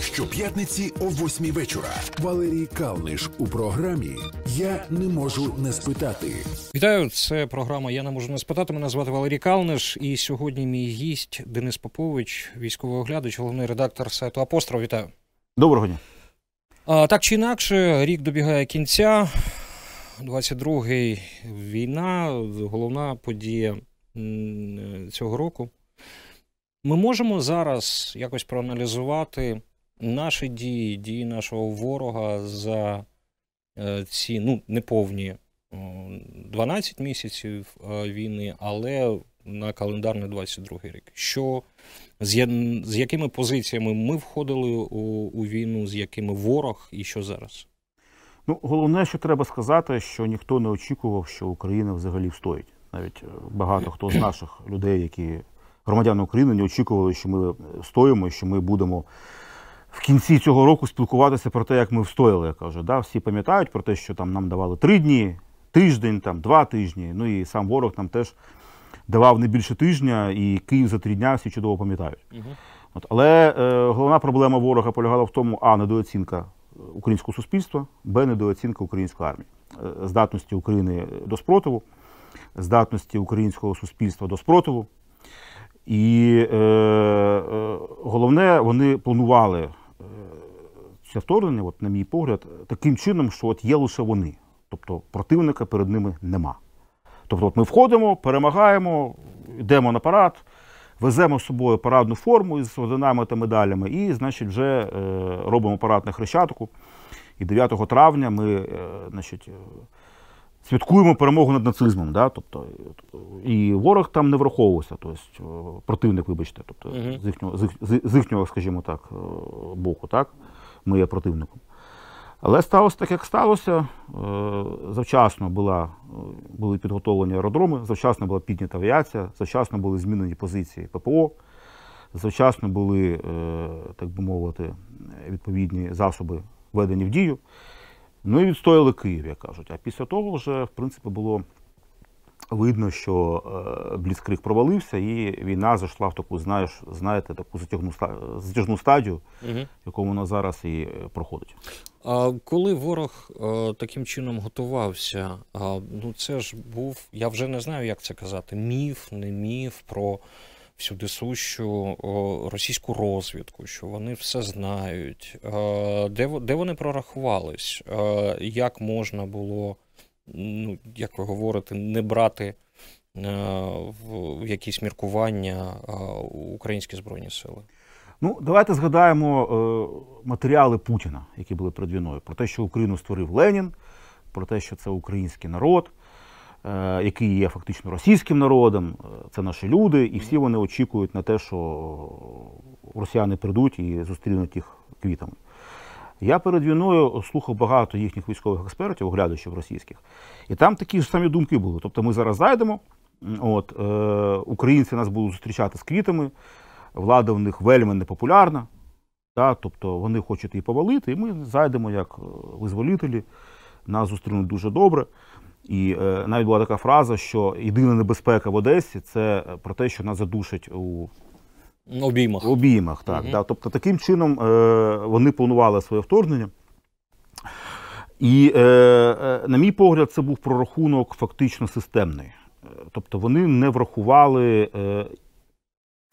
Щоп'ятниці о 8 вечора. Валерій Калниш у програмі Я не можу не спитати. Вітаю, це програма Я не можу не спитати. Мене звати Валерій Калниш, і сьогодні мій гість Денис Попович, військовий оглядач, головний редактор сайту Апостроф. Вітаю. Доброго дня. А, так чи інакше, рік добігає кінця. 22-й війна, головна подія цього року. Ми можемо зараз якось проаналізувати наші дії, дії нашого ворога за е, ці ну, неповні о, 12 місяців е, війни, але на календарний 22 рік. Що з, з якими позиціями ми входили у, у війну, з якими ворог і що зараз? Ну, головне, що треба сказати, що ніхто не очікував, що Україна взагалі встоїть. Навіть е, багато хто з наших людей, які громадяни України, не очікували, що ми стоїмо, що ми будемо в кінці цього року спілкуватися про те, як ми встояли. Я кажу, да? всі пам'ятають про те, що там нам давали три дні, тиждень, там два тижні. Ну і сам ворог нам теж давав не більше тижня, і Київ за три дня всі чудово пам'ятають. Угу. От, але е, головна проблема ворога полягала в тому, а недооцінка українського суспільства, б недооцінка української армії, Е, здатності України до спротиву, здатності українського суспільства до спротиву. І е, е, головне, вони планували е, це вторгнення, от, на мій погляд, таким чином, що от є лише вони. Тобто противника перед ними нема. Тобто, от ми входимо, перемагаємо, йдемо на парад, веземо з собою парадну форму із орденами та медалями, і, значить, вже е, робимо парад на Хрещатику. І 9 травня ми е, значить, е, святкуємо перемогу над нацизмом. Да? Тобто, і ворог там не враховувався, тобто, противник, вибачте, тобто, з, їхнього, з, їх- з- з їхнього, скажімо так, е, боку, так? ми є противником. Але сталося так, як сталося. Е, Завчасно була, були підготовлені аеродроми, завчасно була піднята авіація, завчасно були змінені позиції ППО, завчасно були, так би мовити, відповідні засоби введені в дію. Ну і відстояли Київ, як кажуть. А після того вже, в принципі, було видно, що е, Бліцкриг провалився, і війна зайшла в таку, знаєш, знаєте, таку затяжну, затяжну стадію, Угу. яку вона зараз і е, проходить. А коли ворог е, таким чином готувався, ну це ж був, я вже не знаю, як це казати, міф, не міф про всюди сущу російську розвідку, що вони все знають. Е, де, де вони прорахувались? Е, як можна було, ну, як ви говорите, не брати е, в, якісь міркування українські збройні сили? Ну, давайте згадаємо матеріали Путіна, які були перед війною, про те, що Україну створив Ленін, про те, що це український народ, який є фактично російським народом, е, це наші люди, і всі вони очікують на те, що росіяни прийдуть і зустрінуть їх квітами. Я перед війною слухав багато їхніх військових експертів, оглядачів російських, і там такі ж самі думки були. Тобто ми зараз зайдемо, от, е, українці нас будуть зустрічати з квітами, влада в них вельми непопулярна, та, тобто вони хочуть її повалити, і ми зайдемо як е, визволителі, нас зустрінуть дуже добре. І е, навіть була така фраза, що єдина небезпека в Одесі це е, про те, що нас задушать у Обіймах. обіймах. Так, Мгм. да. Тобто таким чином е, вони планували своє вторгнення. І, е, е, на мій погляд, це був прорахунок фактично системний. Е, Тобто вони не врахували е,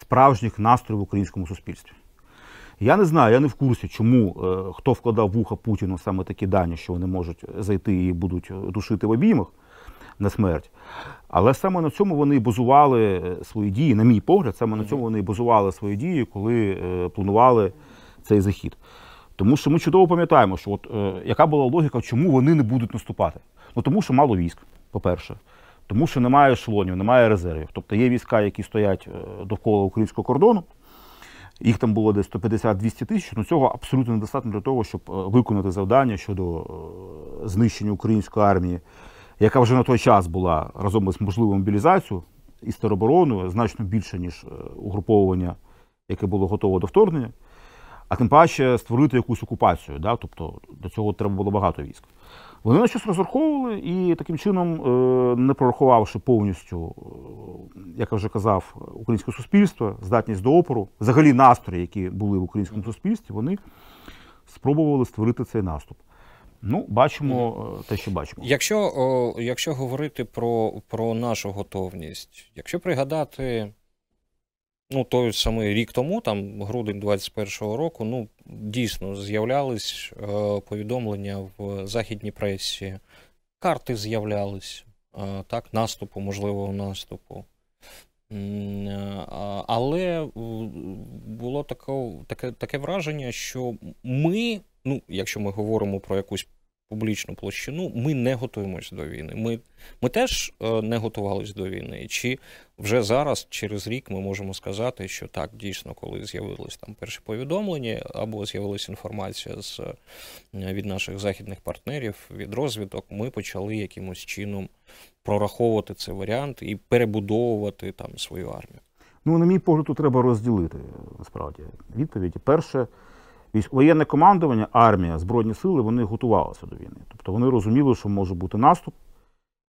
справжніх настроїв в українському суспільстві. Я не знаю, я не в курсі, чому е, хто вкладав в вуха Путіну саме такі дані, що вони можуть зайти і будуть душити в обіймах на смерть. Але саме на цьому вони базували е, свої дії, на мій погляд, саме на цьому вони базували свої дії, коли е, планували цей захід. Тому що ми чудово пам'ятаємо, що от, е, яка була логіка, чому вони не будуть наступати. Ну тому що мало військ, по-перше. Тому що немає ешелонів, немає резервів. Тобто є війська, які стоять е, довкола українського кордону. Їх там було десь 150-200 тисяч, але цього абсолютно недостатньо для того, щоб е, виконати завдання щодо е, знищення української армії, яка вже на той час була разом із можливою мобілізацією і теробороною значно більше, ніж е, угруповування, яке було готове до вторгнення, а тим паче створити якусь окупацію. Да? Тобто до цього треба було багато військ. Вони на щось розраховували і таким чином, е, не прорахувавши повністю, е, як я вже казав, українське суспільство, здатність до опору, взагалі настрої, які були в українському суспільстві, вони спробували створити цей наступ. Ну, бачимо е, те, що бачимо. Якщо, якщо говорити про, про нашу готовність, якщо пригадати ну, той самий рік тому, там грудень 21-го року, ну дійсно з'являлись е, повідомлення в західній пресі, карти з'являлись, е, так, наступу, можливого наступу. Е, Але було таке, таке, таке враження, що ми, ну, якщо ми говоримо про якусь публічну площину, ми не готуємось до війни. Ми, ми теж е, не готувалися до війни. Чи вже зараз, через рік, ми можемо сказати, що так, дійсно, коли з'явились там перші повідомлення, або з'явилася інформація з, е, від наших західних партнерів, від розвідок, ми почали якимось чином прораховувати цей варіант і перебудовувати там свою армію. Ну, на мій погляд, тут треба розділити насправді відповіді. Перше, воєнне командування, армія, збройні сили, вони готувалися до війни. Тобто вони розуміли, що може бути наступ,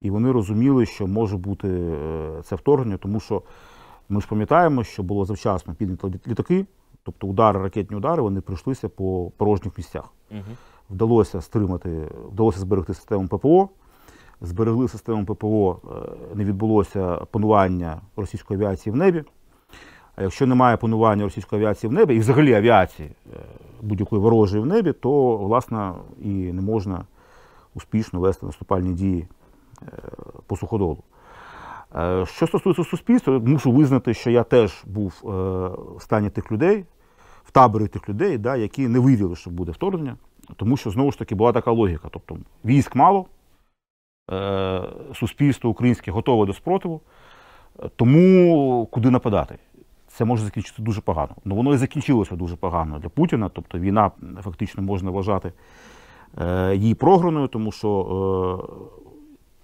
і вони розуміли, що може бути е, це вторгнення, тому що ми ж пам'ятаємо, що було завчасно підняті лі- літаки, тобто удари, ракетні удари, вони прийшлися по порожніх місцях. Угу. Вдалося стримати, вдалося зберегти систему ППО. Зберегли систему ППО, е, не відбулося панування російської авіації в небі. Якщо немає панування російської авіації в небі, і взагалі авіації е, будь-якої ворожої в небі, то власне і не можна успішно вести наступальні дії е, по суходолу. Е, Що стосується суспільства, мушу визнати, що я теж був в стані тих людей, в таборі тих людей, да, які не вірили, що буде вторгнення, тому що знову ж таки була така логіка. Тобто військ мало, суспільство українське готове до спротиву, тому куди нападати? Це може закінчитися дуже погано. Ну воно і закінчилося дуже погано для Путіна. Тобто війна фактично можна вважати е, її програною, тому що е,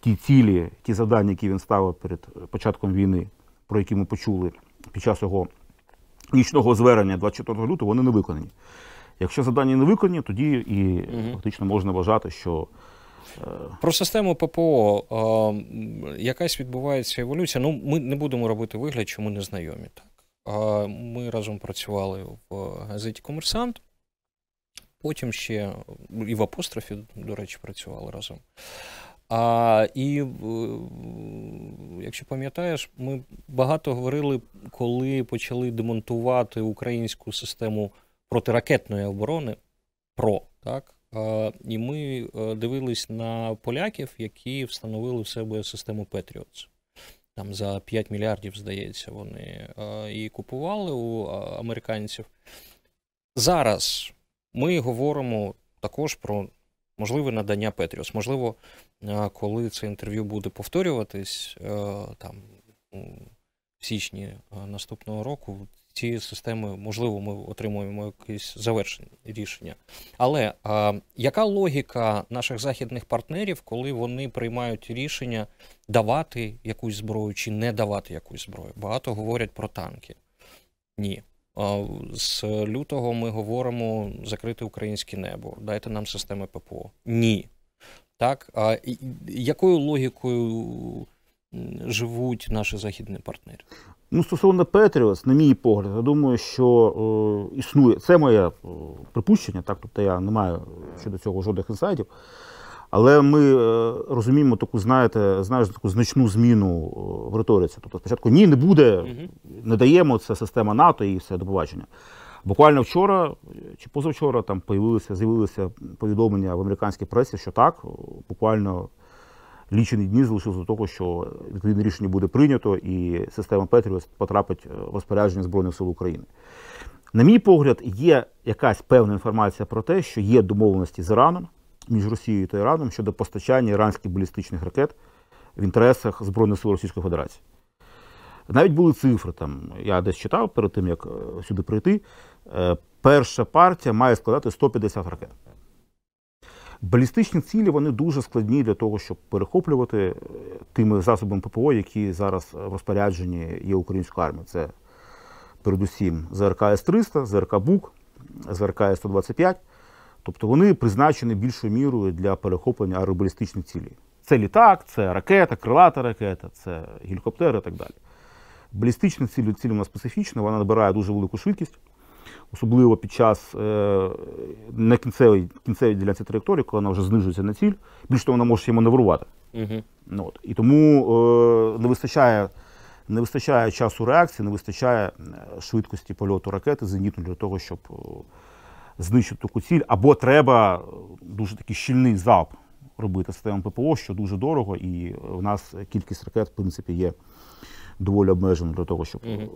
ті цілі, ті завдання, які він ставив перед початком війни, про які ми почули під час його нічного звернення 24 лютого, вони не виконані. Якщо завдання не виконані, тоді і Мгм. фактично можна вважати, що Про систему ППО е, якась відбувається еволюція. Ну, ми не будемо робити вигляд, що ми не знайомі. Так. Ми разом працювали в газеті Комерсант, потім ще і в апострофі, до речі, працювали разом. А, і е, якщо пам'ятаєш, ми багато говорили, коли почали демонтувати українську систему протиракетної оборони ПРО, так? Е, І ми е, дивились на поляків, які встановили в себе систему Patriots. Там за 5 мільярдів, здається, вони і купували у е, американців. Зараз ми говоримо також про можливе надання Петріус. Можливо, е, коли це інтерв'ю буде повторюватись, е, там в січні е, наступного року, ці системи, можливо, ми отримуємо якесь завершення рішення. Але а, яка логіка наших західних партнерів, коли вони приймають рішення давати якусь зброю чи не давати якусь зброю? Багато говорять про танки. Ні. З лютого ми говоримо закрити українське небо, дайте нам системи ППО. Ні. Так? А якою логікою живуть наші західні партнери? Ну, стосовно Петріос, на мій погляд, я думаю, що е, існує. Це моє е, припущення, так, тобто я не маю щодо цього жодних інсайдів. Але ми е, розуміємо таку, знаєте, знаєш, таку значну зміну е, в риториці. Тобто спочатку ні, не буде, не даємо, це система НАТО і все до побачення. Буквально вчора чи позавчора там з'явилися повідомлення в американській пресі, що так, буквально лічені дні залишилися до того, що відповідне рішення буде прийнято, і система Петріос потрапить в розпорядження Збройних сил України. На мій погляд, є якась певна інформація про те, що є домовленості з Іраном між Росією та Іраном щодо постачання іранських балістичних ракет в інтересах Збройних сил Російської Федерації. Навіть були цифри там. Я десь читав перед тим, як е, сюди прийти. Е, Перша партія має складати 150 ракет. Балістичні цілі вони дуже складні для того, щоб перехоплювати е, тими засобами ППО, які зараз в розпорядженні є української армії. Це передусім ЗРК С-300, ЗРК БУК, ЗРК С-125. Тобто вони призначені більшою мірою для перехоплення аеробалістичних цілей. Це літак, це ракета, крилата ракета, це гелікоптер і так далі. Балістична ціль, ціль вона специфічна, вона набирає дуже велику швидкість, особливо під час е, на кінцевій, кінцевій ділянці траєкторії, коли вона вже знижується на ціль. Більш того, вона може ще маневрувати. Угу. От. І тому е, не, вистачає, не вистачає часу реакції, не вистачає е, швидкості польоту ракети зенітної для того, щоб е, знищити таку ціль. Або треба е, дуже такий щільний залп робити системам ППО, що дуже дорого, і в нас кількість ракет, в принципі, є доволі обмежена для того, щоб Мгм.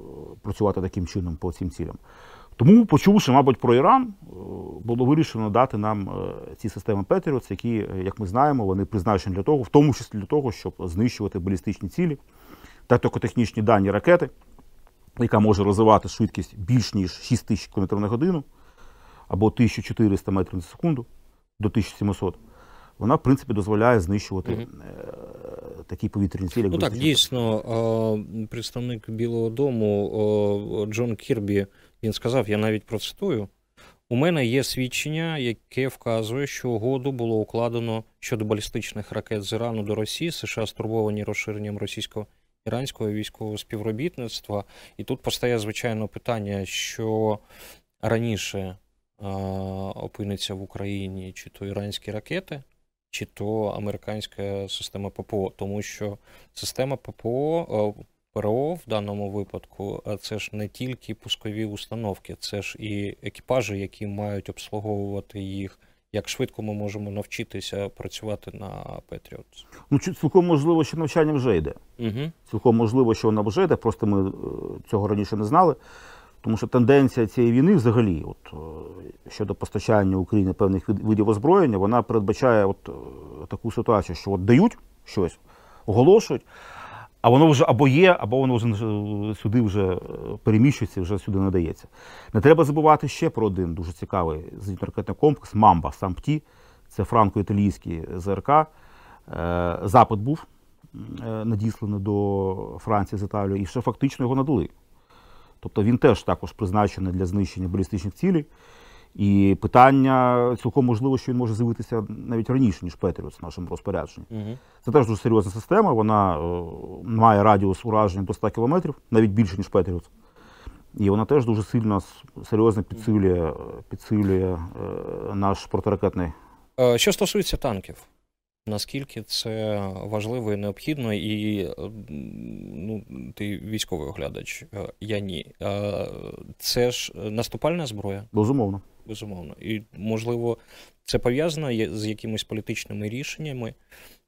працювати таким чином по цим цілям. Тому, почувши, мабуть, про Іран, е, було вирішено дати нам е, ці системи Patriot, які, е, як ми знаємо, вони призначені для того, в тому числі для того, щоб знищувати балістичні цілі, тактико-технічні дані ракети, яка може розвивати швидкість більш ніж 6 тисяч км на годину або 1400 метрів на секунду до 1700. Вона, в принципі, дозволяє знищувати Повітряні цілі. як Ну так, дійсно, представник Білого Дому Джон Кірбі він сказав, я навіть процитую. У мене є свідчення, яке вказує, що угоду було укладено щодо балістичних ракет з Ірану до Росії. США стурбовані розширенням російсько-іранського військового співробітництва. І тут постає звичайно питання, що раніше е, опиниться в Україні чи то іранські ракети, чи то американська система ППО, тому що система ППО, е, ПРО в даному випадку, е, це ж не тільки пускові установки, це ж і екіпажі, які мають обслуговувати їх. Як швидко ми можемо навчитися працювати на Patriot? Ну, цілком можливо, що навчання вже йде. Угу. Цілком можливо, що вона вже йде, просто ми е, цього раніше не знали. Тому що тенденція цієї війни взагалі, от, е, щодо постачання Україні певних видів озброєння, вона передбачає от, е, таку ситуацію, що от дають щось, оголошують, а воно вже або є, або воно вже е, сюди вже переміщується, вже сюди надається. Не треба забувати ще про один дуже цікавий зенітно-ракетний комплекс Мамба Сампті. Це франко-італійський ЗРК. Запит був надісланий до Франції з Італією, і ще фактично його надали. Тобто він теж також призначений для знищення балістичних цілей. І питання цілком можливо, що він може з'явитися навіть раніше, ніж Петріот в нашому розпорядженні. Угу. Це теж дуже серйозна система. Вона е, має радіус ураження до 100 кілометрів, навіть більше, ніж Петріот. І вона теж дуже сильно серйозно підсилює, підсилює е, наш протиракетний. Е, Що стосується танків, наскільки це важливо і необхідно, і е, ну, ти військовий оглядач, е, я ні. Е, Це ж наступальна зброя, Безумовно. безумовно. І, можливо, це пов'язано з якимись політичними рішеннями,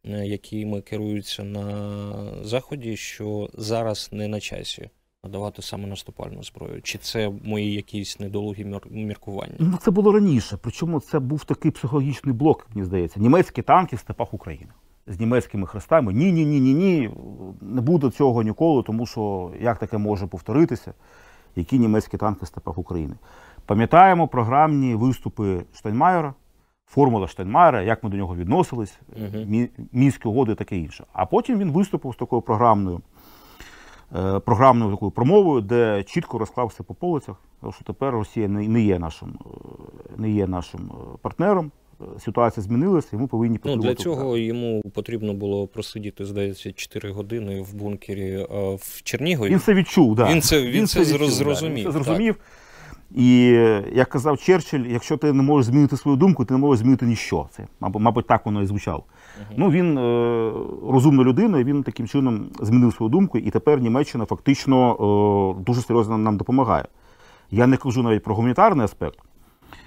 якими керуються на Заході, що зараз не на часі надавати саме наступальну зброю. Чи це мої якісь недолугі міркування? Ну, це було раніше. Причому це був такий психологічний блок, мені здається. Німецькі танки в степах України з німецькими хрестами. Ні, ні, ні, ні, ні. Не буде цього ніколи, тому що як таке може повторитися, які німецькі танки в степах України. Пам'ятаємо програмні виступи Штайнмаєра, формула Штайнмаєра, як ми до нього відносились. Мі- мінські угоди і таке інше. А потім він виступив з такою програмною, програмною такою промовою, де чітко розклався по полицях, тому що тепер Росія не, є нашим, е, не є нашим е, партнером. Е, Ситуація змінилася, ми повинні Ну, для цього йому потрібно було просидіти, здається, 4 години в бункері е, в Чернігові. Він це відчув, да. Він це- він це відчув, зроз- да, зрозумів, Він це зрозумів. І е, як казав Черчилль, якщо ти не можеш змінити свою думку, ти не можеш змінити ніщо. Це, мабуть, мабуть, так воно і звучало. Ну, він е, розумна людина, і він таким чином змінив свою думку, і тепер Німеччина фактично е, дуже серйозно нам допомагає. Я не кажу навіть про гуманітарний аспект.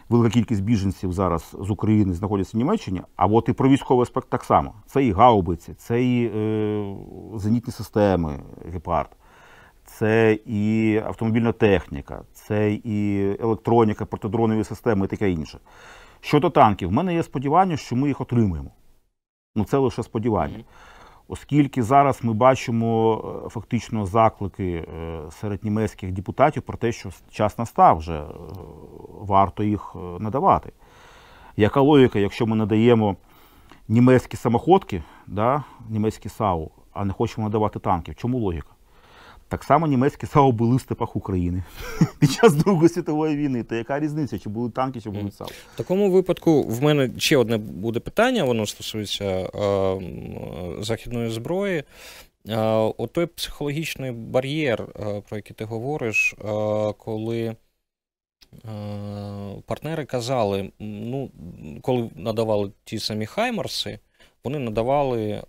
Велика кількість біженців зараз з України знаходяться в Німеччині, а от і про військовий аспект так само. Це і гаубиці, це і е, зенітні системи Гепард, це і автомобільна техніка, це і електроніка, протидронові системи і таке інше. Щодо танків, в мене є сподівання, що ми їх отримаємо. Ну це лише сподівання. Оскільки зараз ми бачимо е, фактично заклики е, серед німецьких депутатів про те, що час настав вже, е, варто їх надавати. Яка логіка, якщо ми надаємо німецькі самоходки, да, німецькі САУ, а не хочемо надавати танків? Чому логіка? Так само німецькі САУ були в степах України під час Другої світової війни. То яка різниця? Чи були танки, чи були САУ? В такому випадку в мене ще одне буде питання, воно стосується е, західної зброї. Е, от той психологічний бар'єр, е, про який ти говориш, е, коли партнери казали, ну, коли надавали ті самі Хаймарси, вони надавали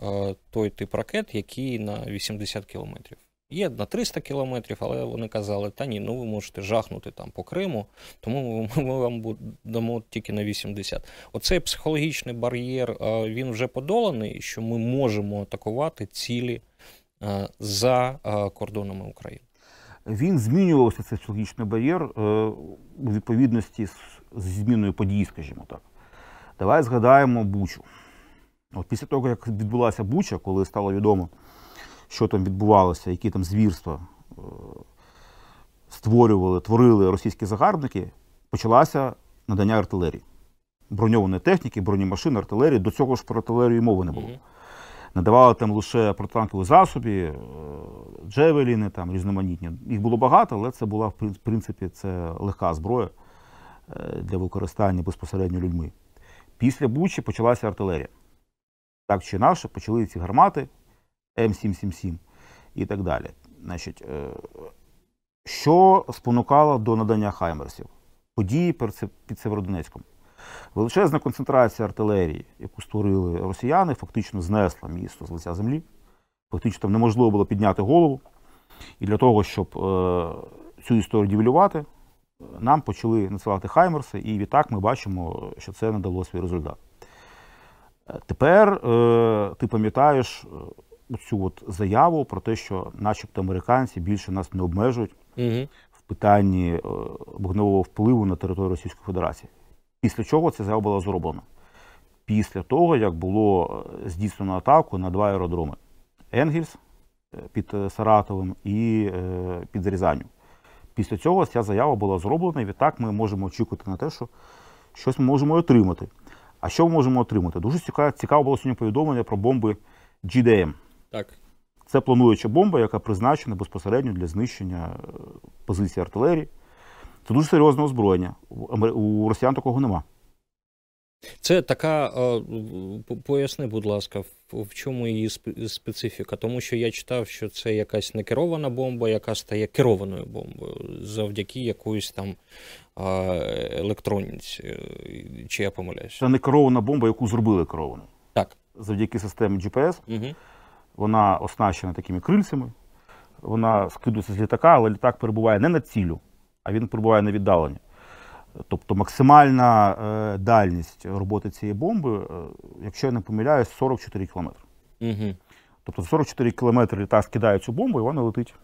той тип ракет, який на 80 кілометрів. Є на 300 кілометрів, але вони казали, та ні, ну ви можете жахнути там по Криму, тому ми вам дамо тільки на 80. Оцей психологічний бар'єр, він вже подоланий, що ми можемо атакувати цілі за кордонами України. Він змінювався цей психологічний бар'єр е, у відповідності з зміною подій, скажімо так. Давай згадаємо Бучу. От Після того, як відбулася Буча, коли стало відомо, що там відбувалося, які там звірства е, створювали, творили російські загарбники, почалося надання артилерії. Броньованої техніки, бронемашин, артилерії. До цього ж про артилерію мови не було. Надавали там лише протитанкові засоби, е, джевеліни, там різноманітні. Їх було багато, але це була, в принципі, це легка зброя е, для використання безпосередньо людьми. Після Бучі почалася артилерія. Так чи інакше, почали ці гармати М777 і так далі. Значить, е, Що спонукало до надання Хаймерсів? Події під Северодонецьком. Величезна концентрація артилерії, яку створили росіяни, фактично знесла місто з лиця землі. Фактично там неможливо було підняти голову. І для того, щоб е, цю історію дівелювати, нам почали надсилати Хаймерси, і відтак ми бачимо, що це надало свій результат. Е, тепер е, ти пам'ятаєш цю от заяву про те, що, начебто, американці більше нас не обмежують угу. в питанні е, вогневого впливу на територію Російської Федерації. Після чого ця заява була зроблена? Після того, як було е, здійснено атаку на два аеродроми Енгельс е, під Саратовим і під Зарізанню. Після цього ця заява була зроблена, і відтак ми можемо очікувати на те, що щось ми можемо отримати. А що ми можемо отримати? Дуже цікаво, цікаво було сьогодні повідомлення про бомби GDM. Так. Це плануюча бомба, яка призначена безпосередньо для знищення позиції артилерії. Це дуже серйозне озброєння. У росіян такого нема. Це така, поясни, будь ласка, в чому її специфіка? Тому що я читав, що це якась некерована бомба, яка стає керованою бомбою завдяки якоїсь там електроніці. Чи я помиляюся? Це не керована бомба, яку зробили керованою. Так. Завдяки системі GPS. Угу. Вона оснащена такими крильцями. Вона скидується з літака, але літак перебуває не над цілю, а він перебуває на віддаленні. Тобто максимальна е, дальність роботи цієї бомби, е, якщо я не помиляюсь, 44 кілометри. Угу. Тобто 44 кілометри літак скидає цю бомбу, і вона летить,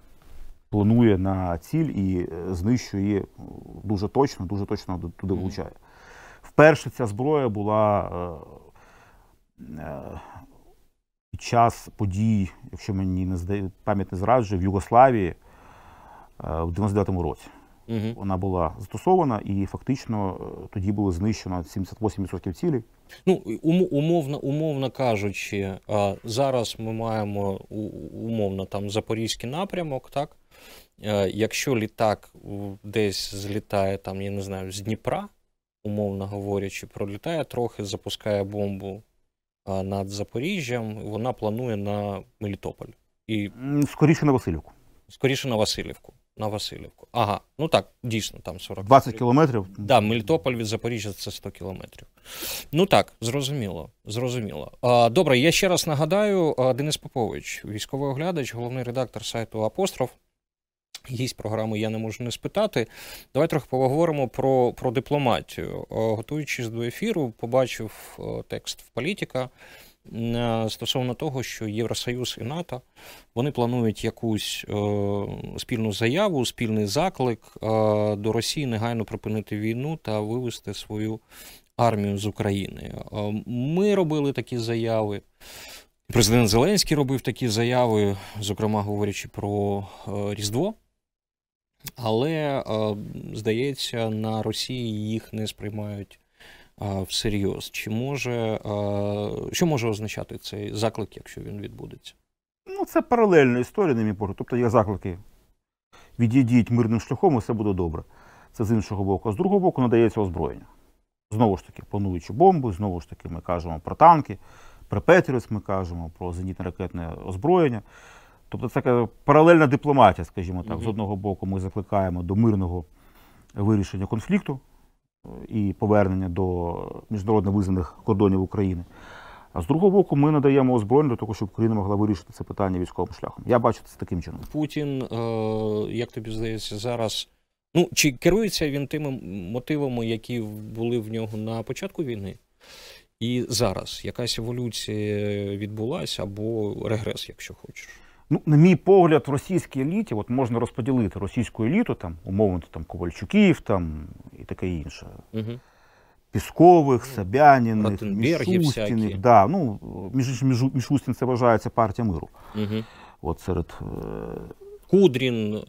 планує на ціль і е, знищує її дуже точно, дуже точно туди влучає. Угу. Вперше ця зброя була е, е, під час подій, якщо мені не пам'ять не зраджує, в Югославії е, в 99-му році. Угу. Вона була застосована і фактично е, тоді було знищено 78% цілей. Ну умовно, умовно кажучи, зараз ми маємо умовно там запорізький напрямок, так е, якщо літак десь злітає там, я не знаю, з Дніпра, умовно говорячи, пролітає трохи, запускає бомбу над Запоріжжям, вона планує на Мелітополь. І... Скоріше на Васильівку. Скоріше на Васильівку. На Васильівку. Ага, ну так, дійсно, там 40 20 кілометрів. Так, да, Мелітополь від Запоріжжя це 100 кілометрів. Ну так, зрозуміло. зрозуміло. А, Добре, я ще раз нагадаю: Денис Попович, військовий оглядач, головний редактор сайту Апостроф. Гість програми я не можу не спитати. Давай трохи поговоримо про про дипломатію. Готуючись до ефіру, побачив текст в політика. Е, стосовно того, що Євросоюз і НАТО вони планують якусь спільну заяву, спільний заклик е, до Росії негайно припинити війну та вивести свою армію з України. Ми робили такі заяви. Президент Зеленський робив такі заяви, зокрема говорячи про Різдво. Але, е, здається, на Росії їх не сприймають всерйоз. Чи може що може означати цей заклик, якщо він відбудеться? Ну, це паралельна історія, на мій погляд. Тобто є заклики. Відійдіть мирним шляхом, і все буде добре. Це з іншого боку. А з другого боку надається озброєння. Знову ж таки, плануючи бомби, знову ж таки, ми кажемо про танки, про Петріс ми кажемо, про зенітно-ракетне озброєння. Тобто це паралельна дипломатія, скажімо так. З одного боку, ми закликаємо до мирного вирішення конфлікту е, і повернення до міжнародно визнаних кордонів України. А з другого боку, ми надаємо озброєння для того, щоб Україна могла вирішити це питання військовим шляхом. Я бачу це таким чином. Путін, е, як тобі здається, зараз. Ну, чи керується він тими мотивами, які були в нього на початку війни? І зараз якась еволюція відбулася або регрес, якщо хочеш. Ну, на мій погляд, в російській еліті от можна розподілити російську еліту, там, умовно, там Ковальчуків там, і таке інше. Угу. Піскових, Ротенбергів всякі. Мішустіних. Да, ну, між Між- Мішустін це вважається партія миру. Угу. От серед, е, Кудрін, е,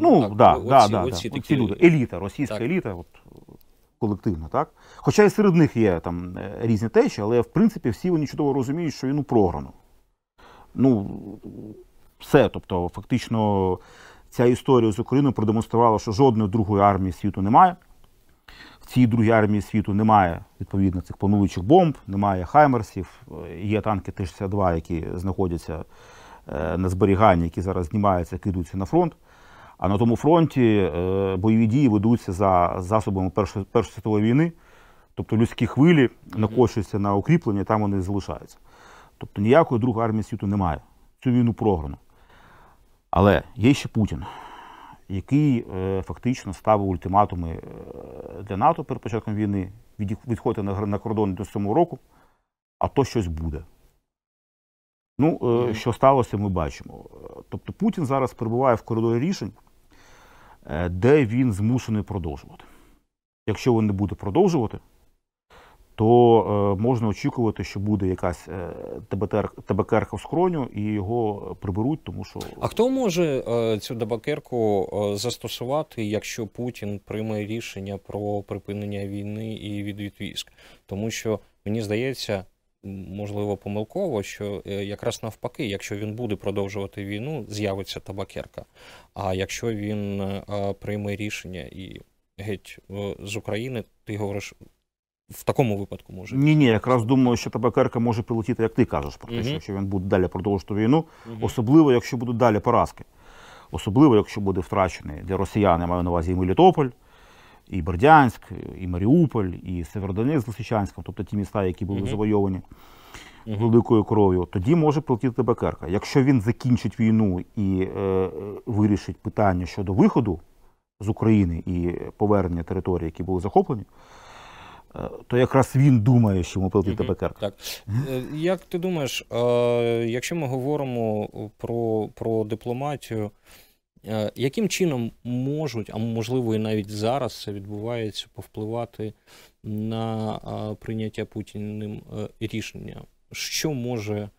ну, так, да, оці, да, да, оці такі Оці люди. Еліта, російська Так. еліта, от, колективна, так? Хоча і серед них є там е, різні течі, але в принципі всі вони чудово розуміють, що війну програно. Ну, все. Тобто, фактично, ця історія з Україною продемонструвала, що жодної другої армії світу немає. В цій другій армії світу немає відповідно цих плануючих бомб, немає хаймерсів, є танки Т-62, які знаходяться е, на зберіганні, які зараз знімаються, кидаються на фронт. А на тому фронті е, бойові дії ведуться за засобами Першої, Першої світової війни. Тобто людські хвилі накочуються на укріплення, там вони залишаються. Тобто ніякої другої армії світу немає. Цю війну програно. Але є ще Путін, який е, фактично ставив ультиматуми е, для НАТО перед початком війни. Від, відходьте на, кордон до 7 року, а то щось буде. Ну, е, що сталося, ми бачимо. Тобто Путін зараз перебуває в коридорі рішень, де він змушений продовжувати. Якщо він не буде продовжувати, то е, можна очікувати, що буде якась е, ТБТР табакерка в скроню і його приберуть, тому що А хто може е, цю дебакерку е, застосувати, якщо Путін прийме рішення про припинення війни і відвід військ? Тому що мені здається, можливо, помилково, що якраз навпаки, якщо він буде продовжувати війну, з'явиться табакерка. А якщо він прийме рішення і геть з України, ти говориш, в такому випадку може. ні, ні, якраз думаю, що табакерка може прилетіти, як ти кажеш, про те, що якщо він буде далі продовжувати війну, особливо якщо будуть далі поразки. Особливо, якщо буде втрачений для росіян, я маю на увазі і Мелітополь, і Бердянськ, і Маріуполь, і Северодонецьк з Лисичанськом, тобто ті міста, які були Мгм. завойовані Мгм. великою кров'ю, тоді може прилетіти табакерка. Якщо він закінчить війну і е, е, вирішить питання щодо виходу з України і повернення територій, які були захоплені, то якраз він думає, що йому прилетить Мгм. табакерка. Так. Е, Як ти думаєш, е, якщо ми говоримо про, про дипломатію, е, яким чином можуть, а можливо і навіть зараз це відбувається, повпливати на е, прийняття Путіним е, рішення? Що може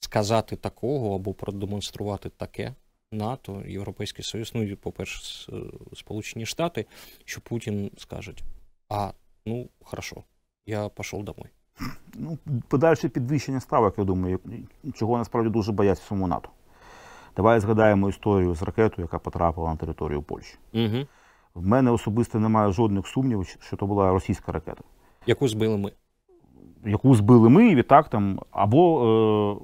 сказати такого або продемонструвати таке НАТО, Європейський Союз, ну і, по-перше, е, Сполучені Штати, що Путін скаже, а ну хорошо, я пішов домой. Ну, подальше підвищення ставок, я думаю, чого насправді дуже бояться в самому НАТО. Давай згадаємо історію з ракетою, яка потрапила на територію Польщі. Угу. В мене особисто немає жодних сумнівів, що то була російська ракета, Яку збили ми. яку збили ми, і відтак там, або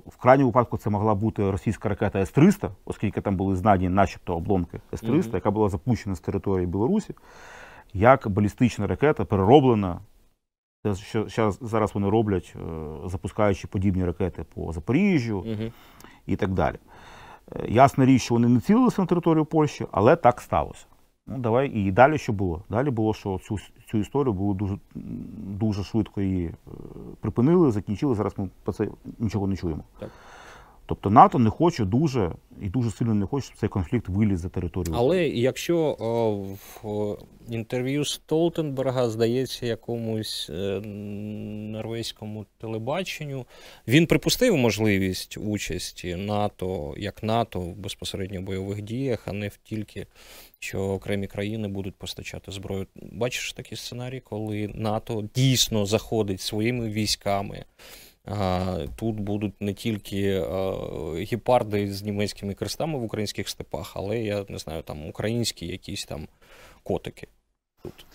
е, в крайньому випадку це могла бути російська ракета С-300, оскільки там були знані начебто обломки С-300, Мгм. яка була запущена з території Білорусі, як балістична ракета перероблена. Те, що зараз вони роблять, е, запускаючи подібні ракети по Запоріжжю, Угу. і так далі. Е, Ясна річ, що вони не цілилися на територію Польщі, але так сталося. Ну, давай і далі що було? Далі було, що цю, цю історію було дуже, дуже швидко її е, припинили, закінчили. Зараз ми про це нічого не чуємо. Так. Тобто НАТО не хоче дуже і дуже сильно не хоче, щоб цей конфлікт виліз за територію. Але якщо о, в о, інтерв'ю Столтенберга здається якомусь е, норвезькому телебаченню, він припустив можливість участі НАТО як НАТО в безпосередньо бойових діях, а не в тільки що окремі країни будуть постачати зброю. Бачиш такий сценарій, коли НАТО дійсно заходить своїми військами Тут будуть не тільки гепарди з німецькими крестами в українських степах, але я не знаю, там українські якісь там котики. Тут.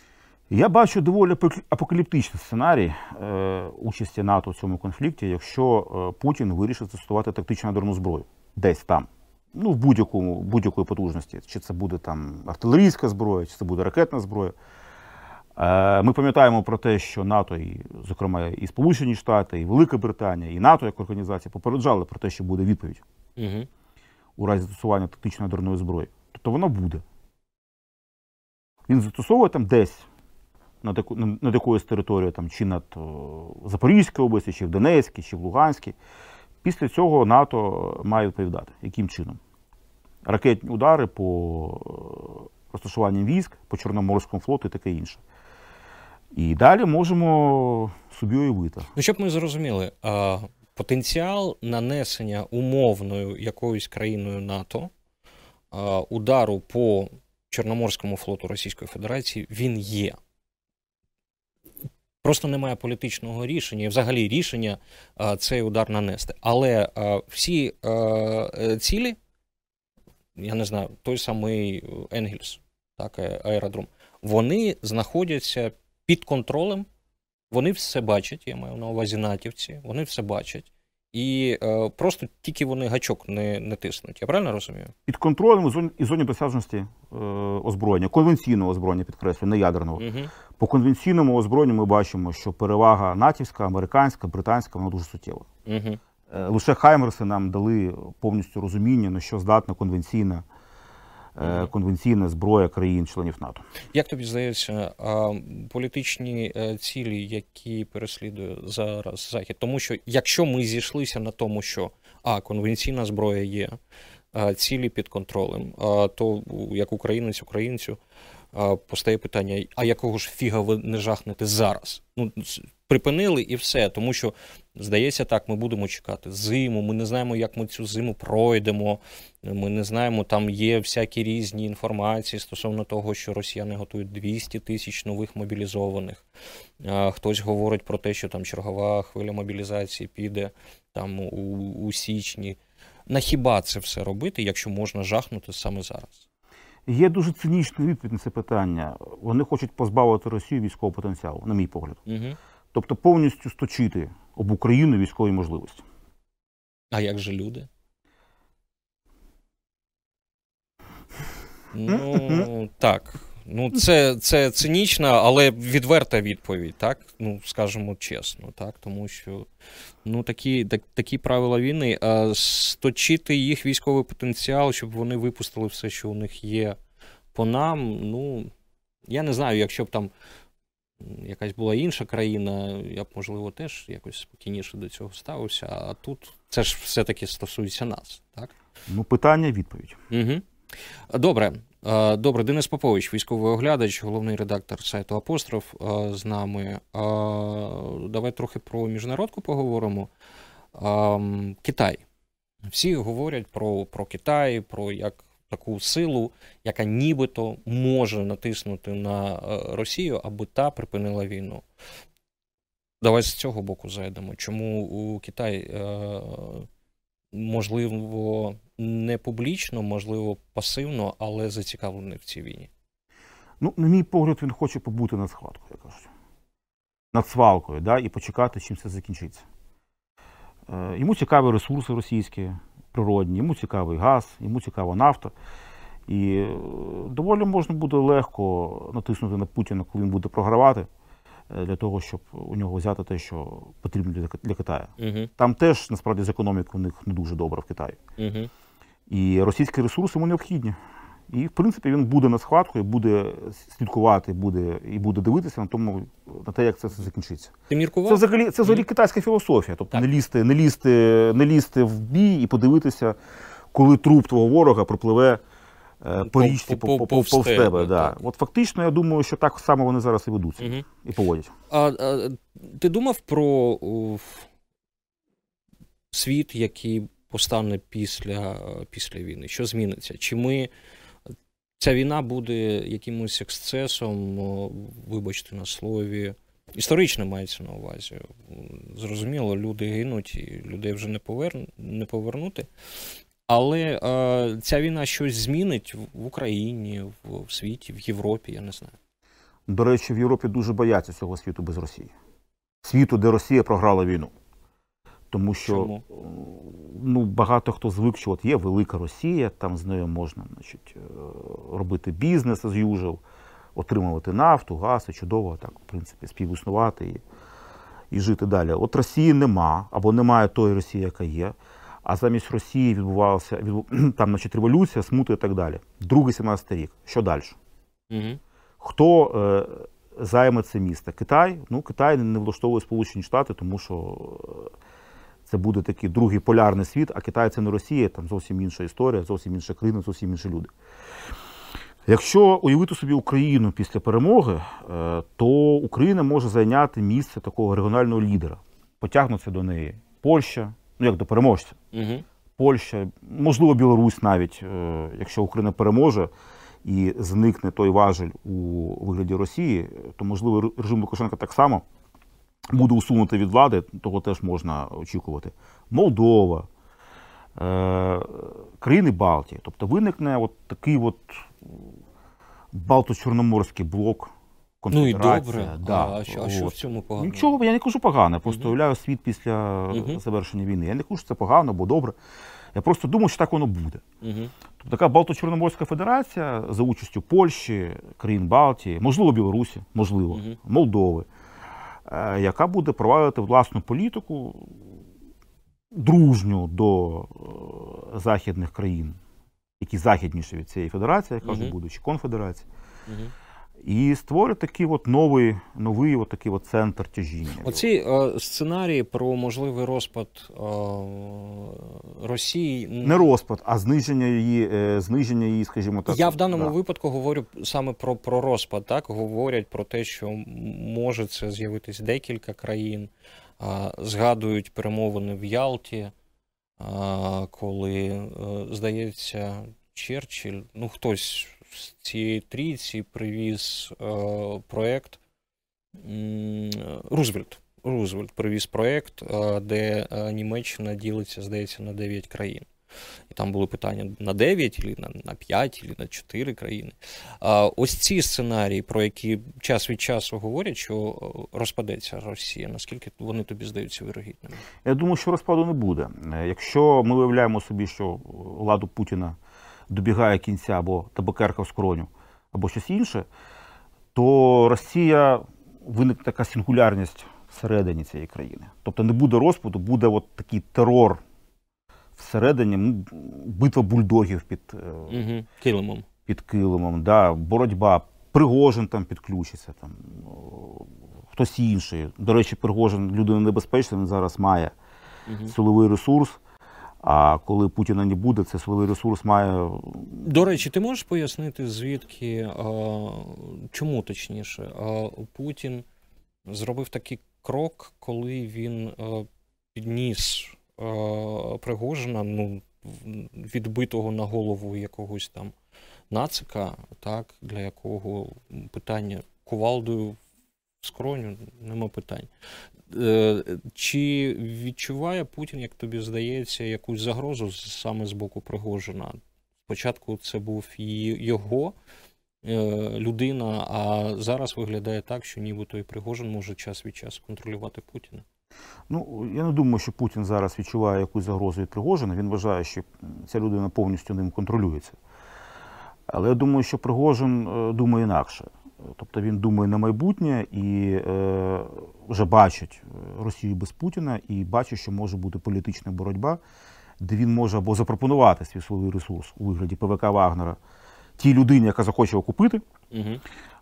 Я бачу доволі апокаліптичний сценарій е, участі НАТО в цьому конфлікті, якщо е, Путін вирішить застосувати тактичну ядерну зброю десь там, ну в будь-якому будь-якої потужності, чи це буде там артилерійська зброя, чи це буде ракетна зброя. Е, ми пам'ятаємо про те, що НАТО, і, зокрема, і Сполучені Штати, і Велика Британія, і НАТО як організація попереджали про те, що буде відповідь угу. у разі застосування тактичної ядерної зброї. Тобто вона буде. Він застосовує там десь над, над якоюсь територією, там, чи над Запорізькою області, чи в Донецькій, чи в Луганській. Після цього НАТО має відповідати, яким чином. Ракетні удари по розташуванням військ, по Чорноморському флоту і таке інше. І далі можемо собі уявити. Ну, щоб ми зрозуміли, потенціал нанесення умовною якоюсь країною НАТО удару по Чорноморському флоту Російської Федерації він є. Просто немає політичного рішення і взагалі рішення цей удар нанести. Але всі цілі, я не знаю, той самий Енгельс, так, аеродром, вони знаходяться під контролем, вони все бачать, я маю на увазі натівці, вони все бачать. І е, просто тільки вони гачок не не тиснуть. Я правильно розумію? Під контролем і зоні, і зоні досяжності е, озброєння, конвенційного озброєння, підкреслюю, не ядерного. Угу. По конвенційному озброєнню ми бачимо, що перевага натівська, американська, британська вона дуже суттєва. Угу. Е, лише Хаймерси нам дали повністю розуміння, на що здатна конвенційна конвенційна зброя країн-членів НАТО. Як тобі здається, політичні е, цілі, які переслідує зараз захід, тому що якщо ми зійшлися на тому, що а конвенційна зброя є, цілі під контролем, то як українець українцю постає питання: а якого ж фіга ви не жахнете зараз? Ну припинили і все, тому що здається, так ми будемо чекати зиму. Ми не знаємо, як ми цю зиму пройдемо. Ми не знаємо, там є всякі різні інформації стосовно того, що росіяни готують 200 тисяч нових мобілізованих. Хтось говорить про те, що там чергова хвиля мобілізації піде там у, у січні. На хіба це все робити, якщо можна жахнути саме зараз? Є дуже цинічна відповідь на це питання. Вони хочуть позбавити Росію військового потенціалу, на мій погляд. Угу. Тобто повністю сточити об Україну військові можливості. А як же люди? Ну, так. Ну, це це цинічна, але відверта відповідь, так? Ну, скажімо чесно, так? Тому що ну, такі так, такі правила війни, а сточити їх військовий потенціал, щоб вони випустили все, що у них є по нам. Ну, я не знаю, якщо б там якась була інша країна, я б, можливо, теж якось спокійніше до цього ставився. А тут це ж все-таки стосується нас, так? Ну, питання, відповідь. Угу. Добре. Добре, Денис Попович, військовий оглядач, головний редактор сайту Апостроф з нами. Давай трохи про міжнародку поговоримо. Китай. Всі говорять про про Китай, про як таку силу, яка нібито може натиснути на е, Росію, аби та припинила війну. Давай з цього боку зайдемо. Чому у Китай, е, можливо, не публічно, можливо, пасивно, але зацікавлений в цій війні? Ну, на мій погляд, він хоче побути над схваткою, я кажу. Над свалкою, да, і почекати, чим це закінчиться. Е, йому цікаві ресурси російські, природні, йому цікавий газ, йому цікава нафта. І е, доволі можна буде легко натиснути на Путіна, коли він буде програвати, е, для того, щоб у нього взяти те, що потрібно для Китаю. Угу. Там теж насправді з економікою у них не дуже добре в Китаї. Угу. І російські ресурси йому необхідні. І, в принципі, він буде на схватку, і буде слідкувати, буде і буде дивитися на тому, на те, як це все закінчиться. Ти міркував? Це взагалі це взагалі китайська філософія. Тобто не лізти, не лізти, не лізти в бій і подивитися, коли труп твого ворога пропливе е, по річці, повз тебе. Да. От фактично, я думаю, що так само вони зараз і ведуться угу. і поводять. А, а ти думав про о, світ, який постане після, після війни? Що зміниться? Чи ми ця війна буде якимось ексцесом, вибачте на слові, Історично мається на увазі. Зрозуміло, люди гинуть, і людей вже не повер... не повернути. Але е, ця війна щось змінить в Україні, в, в світі, в Європі, я не знаю. До речі, в Європі дуже бояться цього світу без Росії. Світу, де Росія програла війну. Тому що Чому? ну, багато хто звик, що от є велика Росія, там з нею можна значить, е, робити бізнес as usual, отримувати нафту, газ, і чудово, так, в принципі, співіснувати і, і жити далі. От Росії нема, або немає тої Росії, яка є. А замість Росії відбувалася відбу- там, значить, революція, смута і так далі. Другий 17 рік. Що далі? Угу. Хто е, займе це місто? Китай? Ну, Китай не влаштовує Сполучені Штати, тому що е, це буде такий другий полярний світ, а Китай це не Росія, там зовсім інша історія, зовсім інша країна, зовсім інші люди. Якщо уявити собі Україну після перемоги, е, то Україна може зайняти місце такого регіонального лідера. Потягнуться до неї Польща, ну як до переможця. Угу. Польща, можливо, Білорусь навіть, е, якщо Україна переможе і зникне той важель у вигляді Росії, то можливо режим Лукашенка так само буде усунути від влади, того теж можна очікувати. Молдова, е, країни Балтії. Тобто виникне от такий от Балто-Чорноморський блок. Ну і добре. Да, а, що, а що в цьому поганого? Нічого, я не кажу погано, я просто уявляю світ після Мгм. завершення війни. Я не кажу, що це погано або добре. Я просто думаю, що так воно буде. Угу. Тобто така Балто-Чорноморська федерація за участю Польщі, країн Балтії, можливо, Білорусі, можливо. Молдови, яка буде провадити власну політику дружню до е, західних країн, які західніші від цієї федерації, я кажу, Мгм. будучи конфедерації, Угу. І створить такий от новий, новий от такий от центр тяжіння. Оці е, сценарії про можливий розпад е, Росії. Не розпад, а зниження її, е, зниження її, скажімо так. Я в даному да. випадку говорю саме про, про розпад. Так говорять про те, що може це з'явитись декілька країн. А, згадують перемовини в Ялті, а, коли, е, здається, Черчилль, ну хтось з цієї трійці привіз е, проект Рузвельт. Рузвельт привіз проект, е, де е, Німеччина ділиться, здається, на 9 країн. І там були питання на 9, або на, на 5, або на 4 країни. А ось ці сценарії, про які час від часу говорять, що е, розпадеться Росія, наскільки вони тобі здаються вирогідними? Я думаю, що розпаду не буде. Якщо ми уявляємо собі, що владу Путіна добігає кінця або табакерка в скроню, або щось інше, то Росія виникне така сингулярність всередині цієї країни. Тобто не буде розпаду, буде от такий терор всередині, битва бульдогів під, Угу. Килимом. під килимом, да, боротьба. Пригожин там підключиться, там, хтось інший. До речі, Пригожин людина небезпечна, він зараз має Угу. силовий ресурс. А коли Путіна не буде, цей силовий ресурс має До речі, ти можеш пояснити, звідки, а, чому точніше, а, Путін зробив такий крок, коли він а, підніс а, Пригожина, ну, відбитого на голову якогось там нацика, так, для якого питання кувалдою в скроню, нема питань. Е, Чи відчуває Путін, як тобі здається, якусь загрозу саме з боку Пригожина? Спочатку це був його е, людина, а зараз виглядає так, що нібито і Пригожин може час від часу контролювати Путіна. Ну, я не думаю, що Путін зараз відчуває якусь загрозу від Пригожина. Він вважає, що ця людина повністю ним контролюється. Але я думаю, що Пригожин е, думає інакше. Тобто він думає на майбутнє і е, вже бачить Росію без Путіна і бачить, що може бути політична боротьба, де він може або запропонувати свій силовий ресурс у вигляді ПВК Вагнера тій людині, яка захоче його купити, Угу.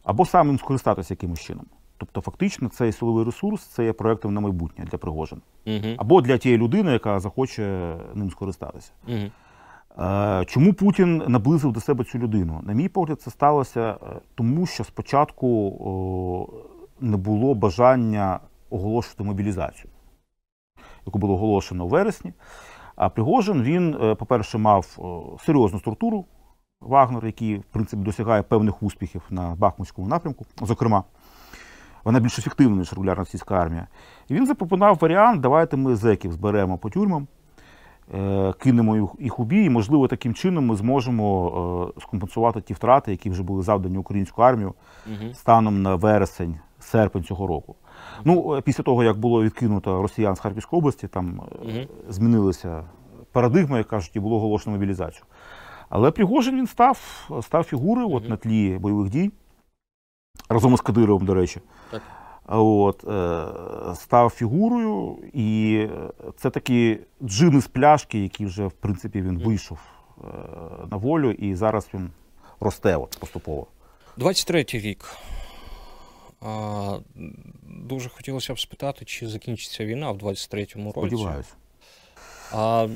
або сам ним скористатися якимось чином. Тобто, фактично, цей силовий ресурс це є проектом на майбутнє для Пригожина. Угу. Або для тієї людини, яка захоче ним скористатися. Угу. Е, Чому Путін наблизив до себе цю людину? На мій погляд, це сталося е, тому, що спочатку не було бажання оголошувати мобілізацію, яку було оголошено в вересні. А Пригожин він, е, по-перше, мав серйозну структуру Вагнер, який, в принципі, досягає певних успіхів на Бахмутському напрямку, зокрема. Вона більш ефективна, ніж регулярна російська армія. І він запропонував варіант: давайте ми зеків зберемо по тюрмам, кинемо їх- у бій, і, можливо, таким чином ми зможемо е, скомпенсувати ті втрати, які вже були завдані українську армію станом на вересень, серпень цього року. Ну, е, після того, як було відкинуто росіян з Харківської області, там е, змінилася парадигма, як кажуть, і було оголошено мобілізацію. Але Пригожин він став, став фігурою от, на тлі бойових дій, разом із Кадировим, до речі. Так. От, е, став фігурою, і це такі джини з пляшки, які вже, в принципі, він вийшов е, на волю, і зараз він росте от, поступово. 23-й рік. А, дуже хотілося б спитати, чи закінчиться війна в 23-му році. Сподіваюся. А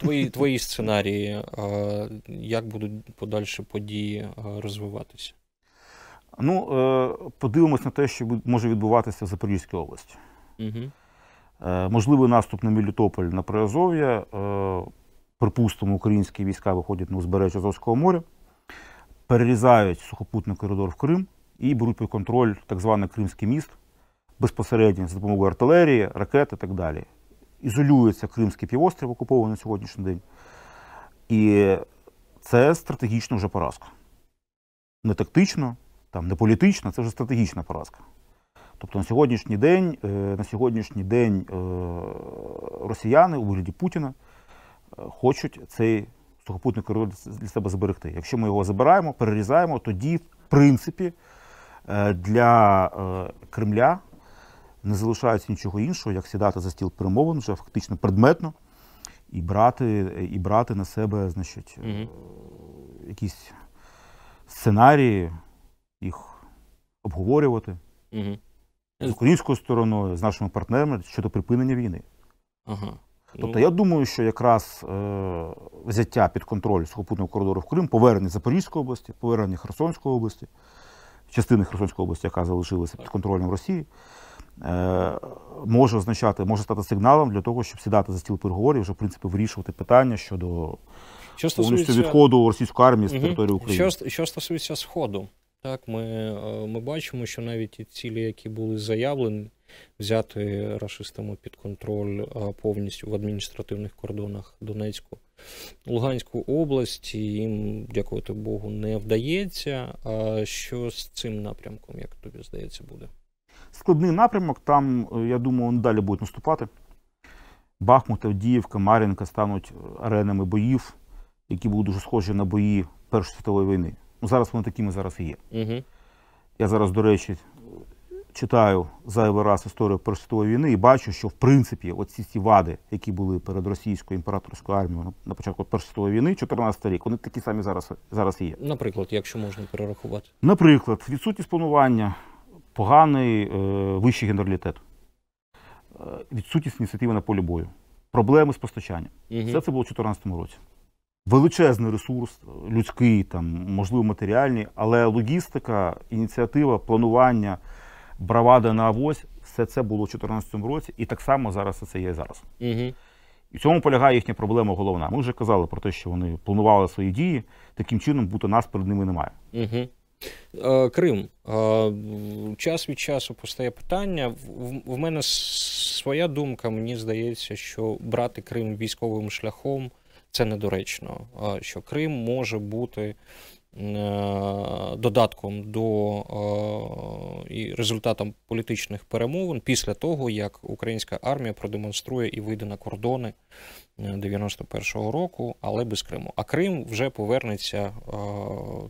твої, твої сценарії, а, як будуть подальші події розвиватися? Ну, е, подивимось на те, що може відбуватися в Запорізькій області. Угу. Можливий наступ на Мелітополь на Приазов'я. Е, Припустимо, українські війська виходять на узбережжя Азовського моря, перерізають сухопутний коридор в Крим і беруть під контроль так званий Кримський міст безпосередньо за допомогою артилерії, ракет і так далі. Ізолюється Кримський півострів, окупований на сьогоднішній день. І це стратегічна вже поразка. Не тактично, там, не політична, це вже стратегічна поразка. Тобто на сьогоднішній день, е, на сьогоднішній день е, росіяни у вигляді Путіна е, хочуть цей сухопутний коридор для себе зберегти. Якщо ми його забираємо, перерізаємо, тоді, в принципі, для Кремля не залишається нічого іншого, як сідати за стіл перемовин вже фактично предметно і брати, і брати на себе, значить, Мгм. якісь сценарії, їх обговорювати Угу. з українською стороною, з нашими партнерами щодо припинення війни. Ага. Тобто Ну, я думаю, що якраз е, взяття під контроль сухопутного коридору в Крим, повернення Запорізької області, повернення Херсонської області, частини Херсонської області, яка залишилася під контролем Росії, е, може означати, може стати сигналом для того, щоб сідати за стіл переговорів вже в принципі вирішувати питання щодо що повністю відходу російської армії з Мгм. території України. Що, що стосується Сходу, так, ми, е, ми бачимо, що навіть ті цілі, які були заявлені, взяти рашистами під контроль повністю в адміністративних кордонах Донецьку, Луганську область, їм, дякувати Богу, не вдається. А що з цим напрямком, як тобі здається, буде? Складний напрямок, там, е, я думаю, вони далі будуть наступати. Бахмут, Авдіївка, Мар'їнка стануть аренами боїв, які будуть дуже схожі на бої Першої світової війни. Ну, зараз вони такими зараз і є. Угу. Я зараз, до речі, читаю зайвий раз історію Першої світової війни і бачу, що в принципі оці ці вади, які були перед російською імператорською армією на- початку Першої світової війни, 14 рік, вони такі самі зараз, зараз і є. Наприклад, якщо можна перерахувати. Наприклад, відсутність планування, поганий е, вищий генералітет, е, відсутність ініціативи на полі бою, проблеми з постачанням. Угу. Все це було в 2014 році. Величезний ресурс, е, людський, там, можливо, матеріальний, але логістика, ініціатива, планування, бравада на авось, все це було в 2014 році, і так само зараз це є і зараз. Угу. І в цьому полягає їхня проблема головна. Ми вже казали про те, що вони планували свої дії, таким чином, бути нас перед ними немає. Угу. Крим. Е, Час від часу постає питання. В мене своя думка. Мені здається, що брати Крим військовим шляхом це недоречно. Що Крим може бути е, додатком до е, і результатом політичних перемовин після того, як українська армія продемонструє і вийде на кордони е, 91-го року, але без Криму. А Крим вже повернеться е,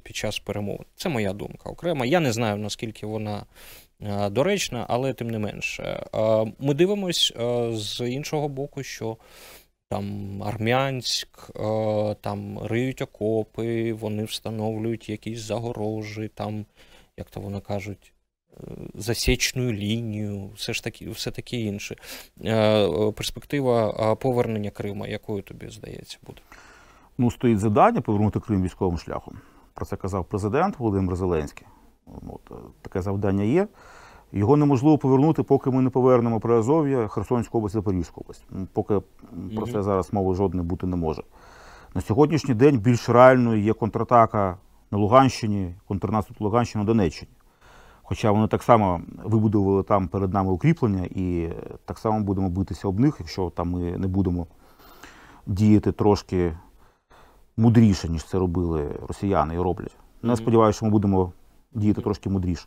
під час перемовин. Це моя думка окрема. Я не знаю наскільки вона е, доречна, але тим не менше. Е, Ми дивимось е, з іншого боку, що там Армянськ, е, там риють окопи, вони встановлюють якісь загорожі, там, як то вони кажуть, е, засічну лінію, все ж таки, все таке інше. Е, Перспектива повернення Крима, якою тобі здається, буде? Ну, стоїть завдання повернути Крим військовим шляхом. Про це казав президент Володимир Зеленський. От, таке завдання є. Його неможливо повернути, поки ми не повернемо Приазов'я, Херсонську область, Запорізьку область. Поки про це зараз мови жодної бути не може. На сьогоднішній день більш реальною є контратака на Луганщині, контрнаступ на Луганщині на Донеччині. Хоча вони так само вибудували там перед нами укріплення, і так само будемо битися об них, якщо там ми не будемо діяти трошки мудріше, ніж це робили росіяни і роблять. Я сподіваюся, що ми будемо діяти трошки мудріше.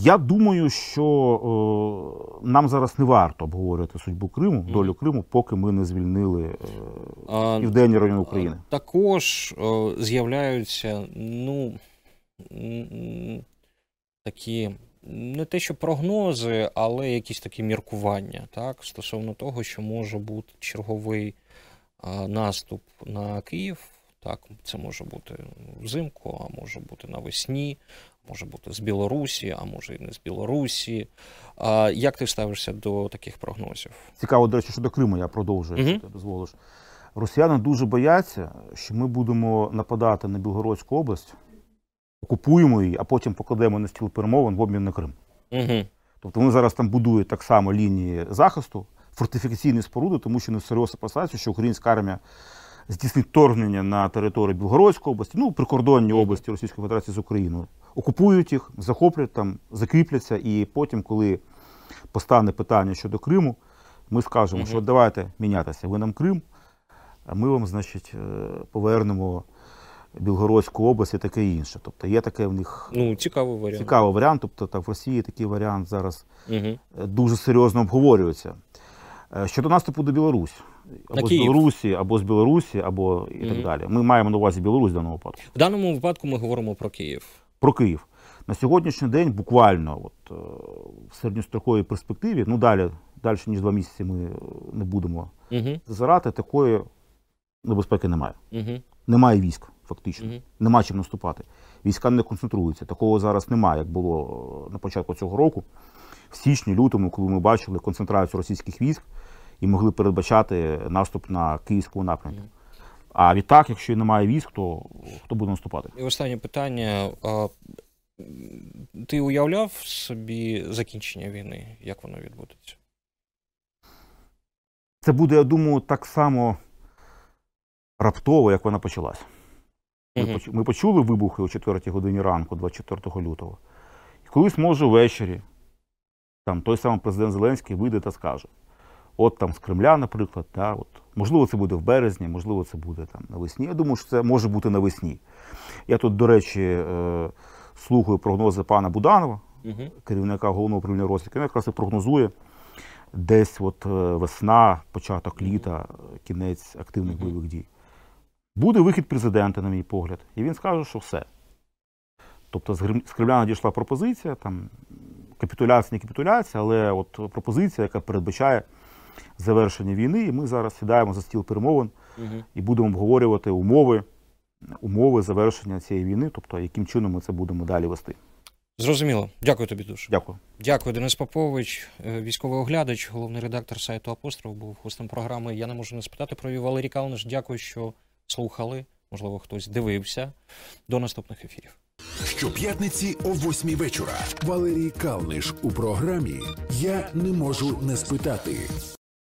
Я думаю, що е, нам зараз не варто обговорювати судьбу Криму, долю Криму, поки ми не звільнили е, південні райони України. Також е, з'являються, ну, такі, не те, що прогнози, але якісь такі міркування, так, стосовно того, що може бути черговий наступ на Київ. Так, це може бути взимку, а може бути навесні, може бути з Білорусі, а може і не з Білорусі. А, як ти ставишся до таких прогнозів? Цікаво, до речі, щодо Криму, я продовжую, якщо ти дозволиш. Росіяни дуже бояться, що ми будемо нападати на Білгородську область, окупуємо її, а потім покладемо на стіл перемовин в обмін на Крим. Угу. Тобто вони зараз там будують так само лінії захисту, фортифікаційні споруди, тому що не серйозно опасаються, що українська армія здійснить вторгнення на територію Білгородської області, ну, прикордонні області Російської Федерації з Україною. Окупують їх, захоплять там, закріпляться, і потім, коли постане питання щодо Криму, ми скажемо, Мгм. що давайте мінятися. Ви нам Крим, а ми вам, значить, е, повернемо Білгородську область і таке інше. Тобто є таке в них Ну, цікавий варіант. цікавий варіант. Тобто так, в Росії такий варіант зараз Угу. дуже серйозно обговорюється. Е, Щодо наступу до Білорусі, або з Білорусі, або з Білорусі, або і так далі. Ми маємо на увазі Білорусь в даному випадку. В даному випадку ми говоримо про Київ. Про Київ. На сьогоднішній день буквально от, е, в середньостроковій перспективі, ну далі, далі ніж два місяці ми е, не будемо Угу. зазирати, такої небезпеки немає. Угу. Немає військ, фактично. Угу. Нема чим наступати. Війська не концентруються. Такого зараз немає, як було е, на початку цього року, в січні, лютому, коли ми бачили концентрацію російських військ і могли передбачати наступ на київському напрямку. А відтак, якщо немає військ, то хто буде наступати? І останнє питання. А, ти уявляв собі закінчення війни? Як воно відбудеться? Це буде, я думаю, так само раптово, як вона почалась. Ми, поч- ми почули вибухи о 4 годині ранку, 24 лютого. І колись, може, ввечері, там той самий президент Зеленський вийде та скаже: от там з Кремля, наприклад, да, от, можливо, це буде в березні, можливо, це буде там навесні. Я думаю, що це може бути навесні. Я тут, до речі, е, слухаю прогнози пана Буданова, Угу. керівника головного управління розвідки, він якраз і прогнозує десь от е, весна, початок літа, кінець активних Мгм. бойових дій. Буде вихід президента, на мій погляд, і він скаже, що все. Тобто з Кремля надійшла пропозиція, там капітуляція, не капітуляція, але от пропозиція, яка передбачає завершення війни, і ми зараз сідаємо за стіл перемовин Угу. і будемо обговорювати умови, умови завершення цієї війни, тобто яким чином ми це будемо далі вести. Зрозуміло. Дякую тобі дуже. Дякую. Дякую, Денис Попович, е, військовий оглядач, головний редактор сайту Апостроф, був гостем програми. Я не можу не спитати про її. Валерій Калниш. Дякую, що слухали. Можливо, хтось дивився. До наступних ефірів. Щоп'ятниці о 8 вечора. Валерій Калниш у програмі Я не можу не спитати.